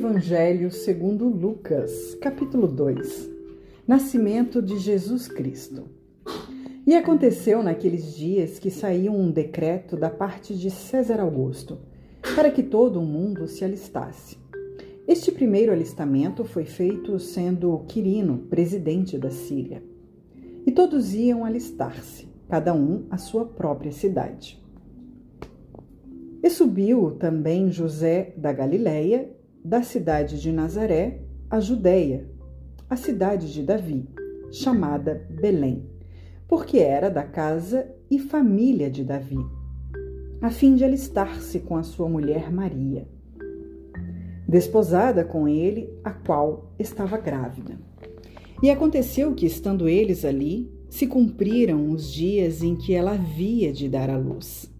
Evangelho segundo Lucas, capítulo 2. Nascimento de Jesus Cristo. E aconteceu naqueles dias que saiu um decreto da parte de César Augusto, para que todo o mundo se alistasse. Este primeiro alistamento foi feito sendo Quirino presidente da Síria. E todos iam alistar-se, cada um à sua própria cidade. E subiu também José da Galiléia da cidade de Nazaré à Judéia, a cidade de Davi, chamada Belém, porque era da casa e família de Davi, a fim de alistar-se com a sua mulher Maria, desposada com ele, a qual estava grávida. E aconteceu que, estando eles ali, se cumpriram os dias em que ela havia de dar à luz,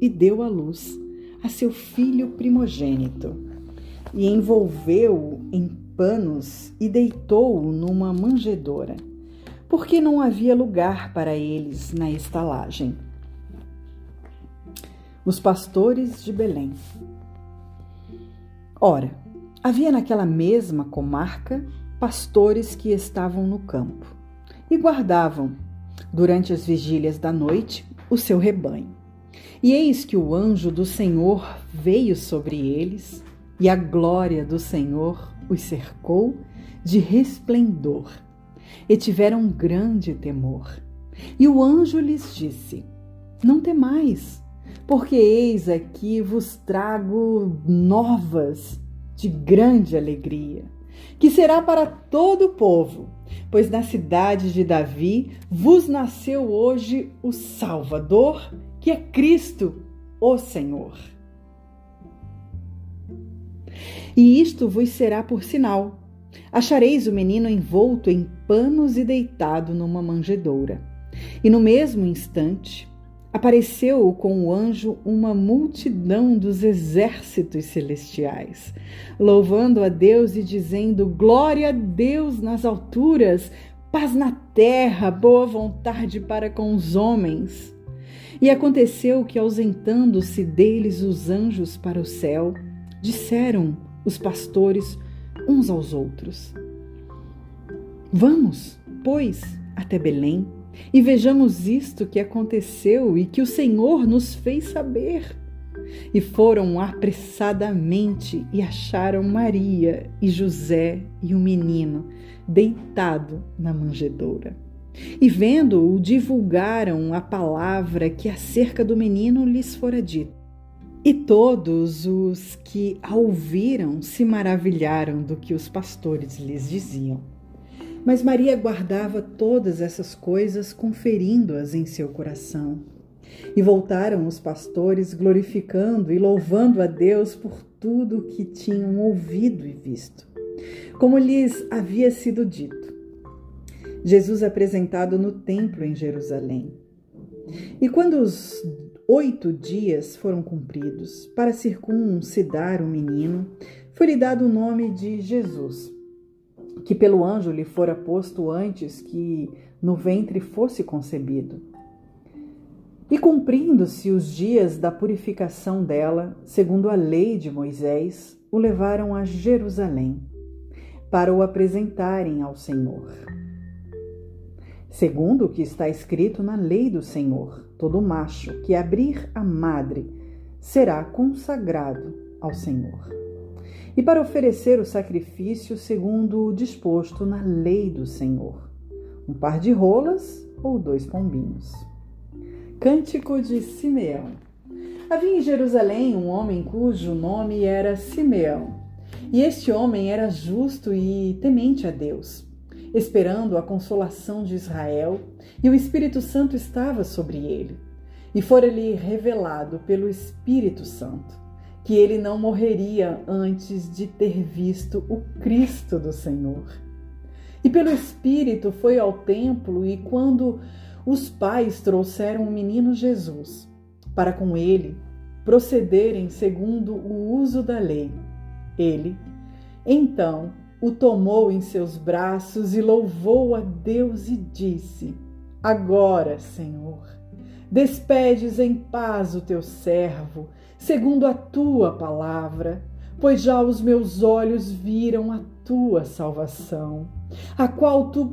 e deu à luz a seu filho primogênito e envolveu-o em panos e deitou-o numa manjedoura, porque não havia lugar para eles na estalagem. Os pastores de Belém. Ora, havia naquela mesma comarca pastores que estavam no campo e guardavam, durante as vigílias da noite, o seu rebanho. E eis que o anjo do Senhor veio sobre eles e a glória do Senhor os cercou de resplendor, e tiveram grande temor. E o anjo lhes disse: Não temais, porque eis aqui vos trago novas de grande alegria, que será para todo o povo, pois na cidade de Davi vos nasceu hoje o Salvador, que é Cristo, o Senhor. E isto vos será por sinal. Achareis o menino envolto em panos e deitado numa manjedoura. E no mesmo instante apareceu com o anjo uma multidão dos exércitos celestiais, louvando a Deus e dizendo: Glória a Deus nas alturas, paz na terra, boa vontade para com os homens. E aconteceu que, ausentando-se deles os anjos para o céu, disseram os pastores uns aos outros: Vamos, pois, até Belém e vejamos isto que aconteceu e que o Senhor nos fez saber. E foram apressadamente e acharam Maria e José e o menino deitado na manjedoura. E vendo-o, divulgaram a palavra que acerca do menino lhes fora dita. E todos os que a ouviram se maravilharam do que os pastores lhes diziam. Mas Maria guardava todas essas coisas, conferindo-as em seu coração. E voltaram os pastores, glorificando e louvando a Deus por tudo o que tinham ouvido e visto, como lhes havia sido dito. Jesus apresentado no templo em Jerusalém. E quando os oito dias foram cumpridos para circuncidar o menino, foi-lhe dado o nome de Jesus, que pelo anjo lhe fora posto antes que no ventre fosse concebido. E cumprindo-se os dias da purificação dela, segundo a lei de Moisés, o levaram a Jerusalém para o apresentarem ao Senhor segundo o que está escrito na lei do Senhor. Todo macho que abrir a madre será consagrado ao Senhor. E para oferecer o sacrifício segundo o disposto na lei do Senhor, um par de rolas ou dois pombinhos. Cântico de Simeão. Havia em Jerusalém um homem cujo nome era Simeão. E este homem era justo e temente a Deus esperando a consolação de Israel, e o Espírito Santo estava sobre ele. E fora-lhe revelado pelo Espírito Santo que ele não morreria antes de ter visto o Cristo do Senhor. E pelo Espírito foi ao templo, e quando os pais trouxeram o menino Jesus, para com ele procederem segundo o uso da lei, ele, então, o tomou em seus braços e louvou a Deus e disse: Agora, Senhor, despedes em paz o teu servo, segundo a tua palavra, pois já os meus olhos viram a tua salvação, a qual tu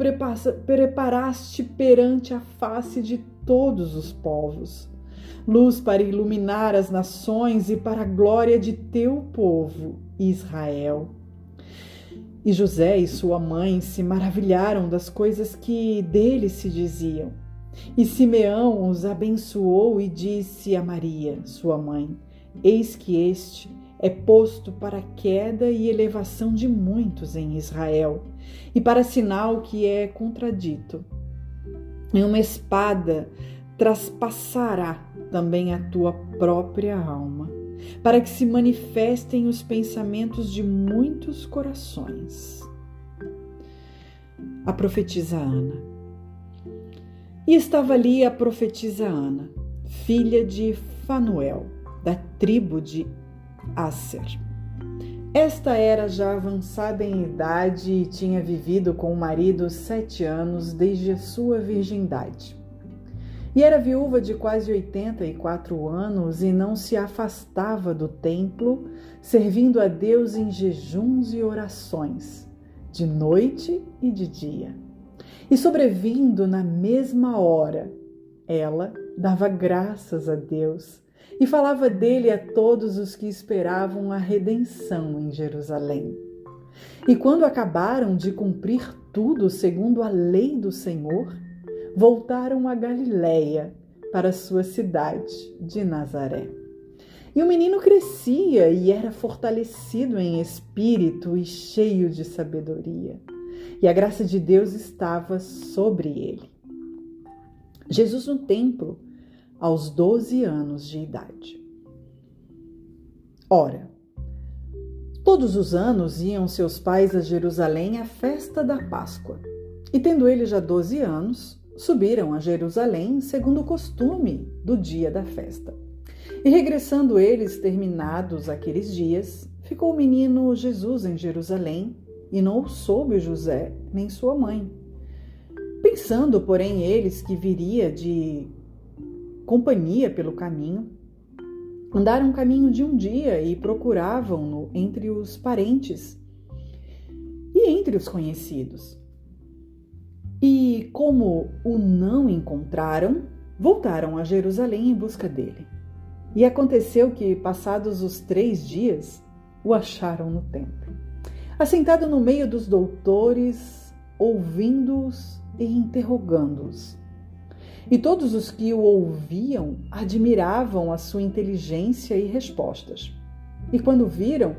preparaste perante a face de todos os povos, luz para iluminar as nações e para a glória de teu povo, Israel. E José e sua mãe se maravilharam das coisas que dele se diziam. E Simeão os abençoou e disse a Maria, sua mãe: Eis que este é posto para queda e elevação de muitos em Israel, e para sinal que é contradito. E uma espada traspassará também a tua própria alma, para que se manifestem os pensamentos de muitos corações. A profetisa Ana. E estava ali a profetisa Ana, filha de Fanuel, da tribo de Asser. Esta era já avançada em idade e tinha vivido com o marido sete anos desde a sua virgindade. E era viúva de quase 84 anos e não se afastava do templo, servindo a Deus em jejuns e orações, de noite e de dia. E sobrevindo na mesma hora, ela dava graças a Deus e falava dele a todos os que esperavam a redenção em Jerusalém. E quando acabaram de cumprir tudo segundo a lei do Senhor, voltaram a Galiléia, para sua cidade de Nazaré. E o menino crescia e era fortalecido em espírito e cheio de sabedoria. E a graça de Deus estava sobre ele. Jesus no templo aos 12 anos de idade. Ora, todos os anos iam seus pais a Jerusalém à festa da Páscoa. E tendo ele já 12 anos, subiram a Jerusalém segundo o costume do dia da festa. E regressando eles, terminados aqueles dias, ficou o menino Jesus em Jerusalém, e não o soube José nem sua mãe. Pensando, porém, eles que viria de companhia pelo caminho. Andaram caminho de um dia e procuravam-no entre os parentes e entre os conhecidos. E como o não encontraram, voltaram a Jerusalém em busca dele. E aconteceu que, passados os três dias, o acharam no templo, assentado no meio dos doutores, ouvindo-os e interrogando-os. E todos os que o ouviam admiravam a sua inteligência e respostas. E quando viram,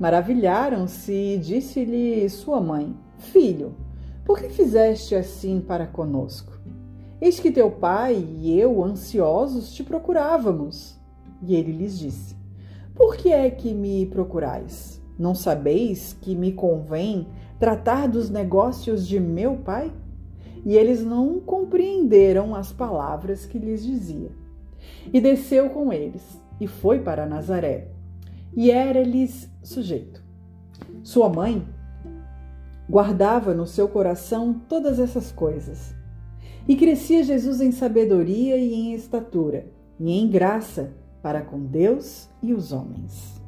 maravilharam-se e disse-lhe sua mãe: Filho, por que fizeste assim para conosco? Eis que teu pai e eu, ansiosos, te procurávamos. E ele lhes disse: Por que é que me procurais? Não sabeis que me convém tratar dos negócios de meu pai? e eles não compreenderam as palavras que lhes dizia. E desceu com eles e foi para Nazaré, e era-lhes sujeito. Sua mãe guardava no seu coração todas essas coisas. E crescia Jesus em sabedoria e em estatura, e em graça para com Deus e os homens.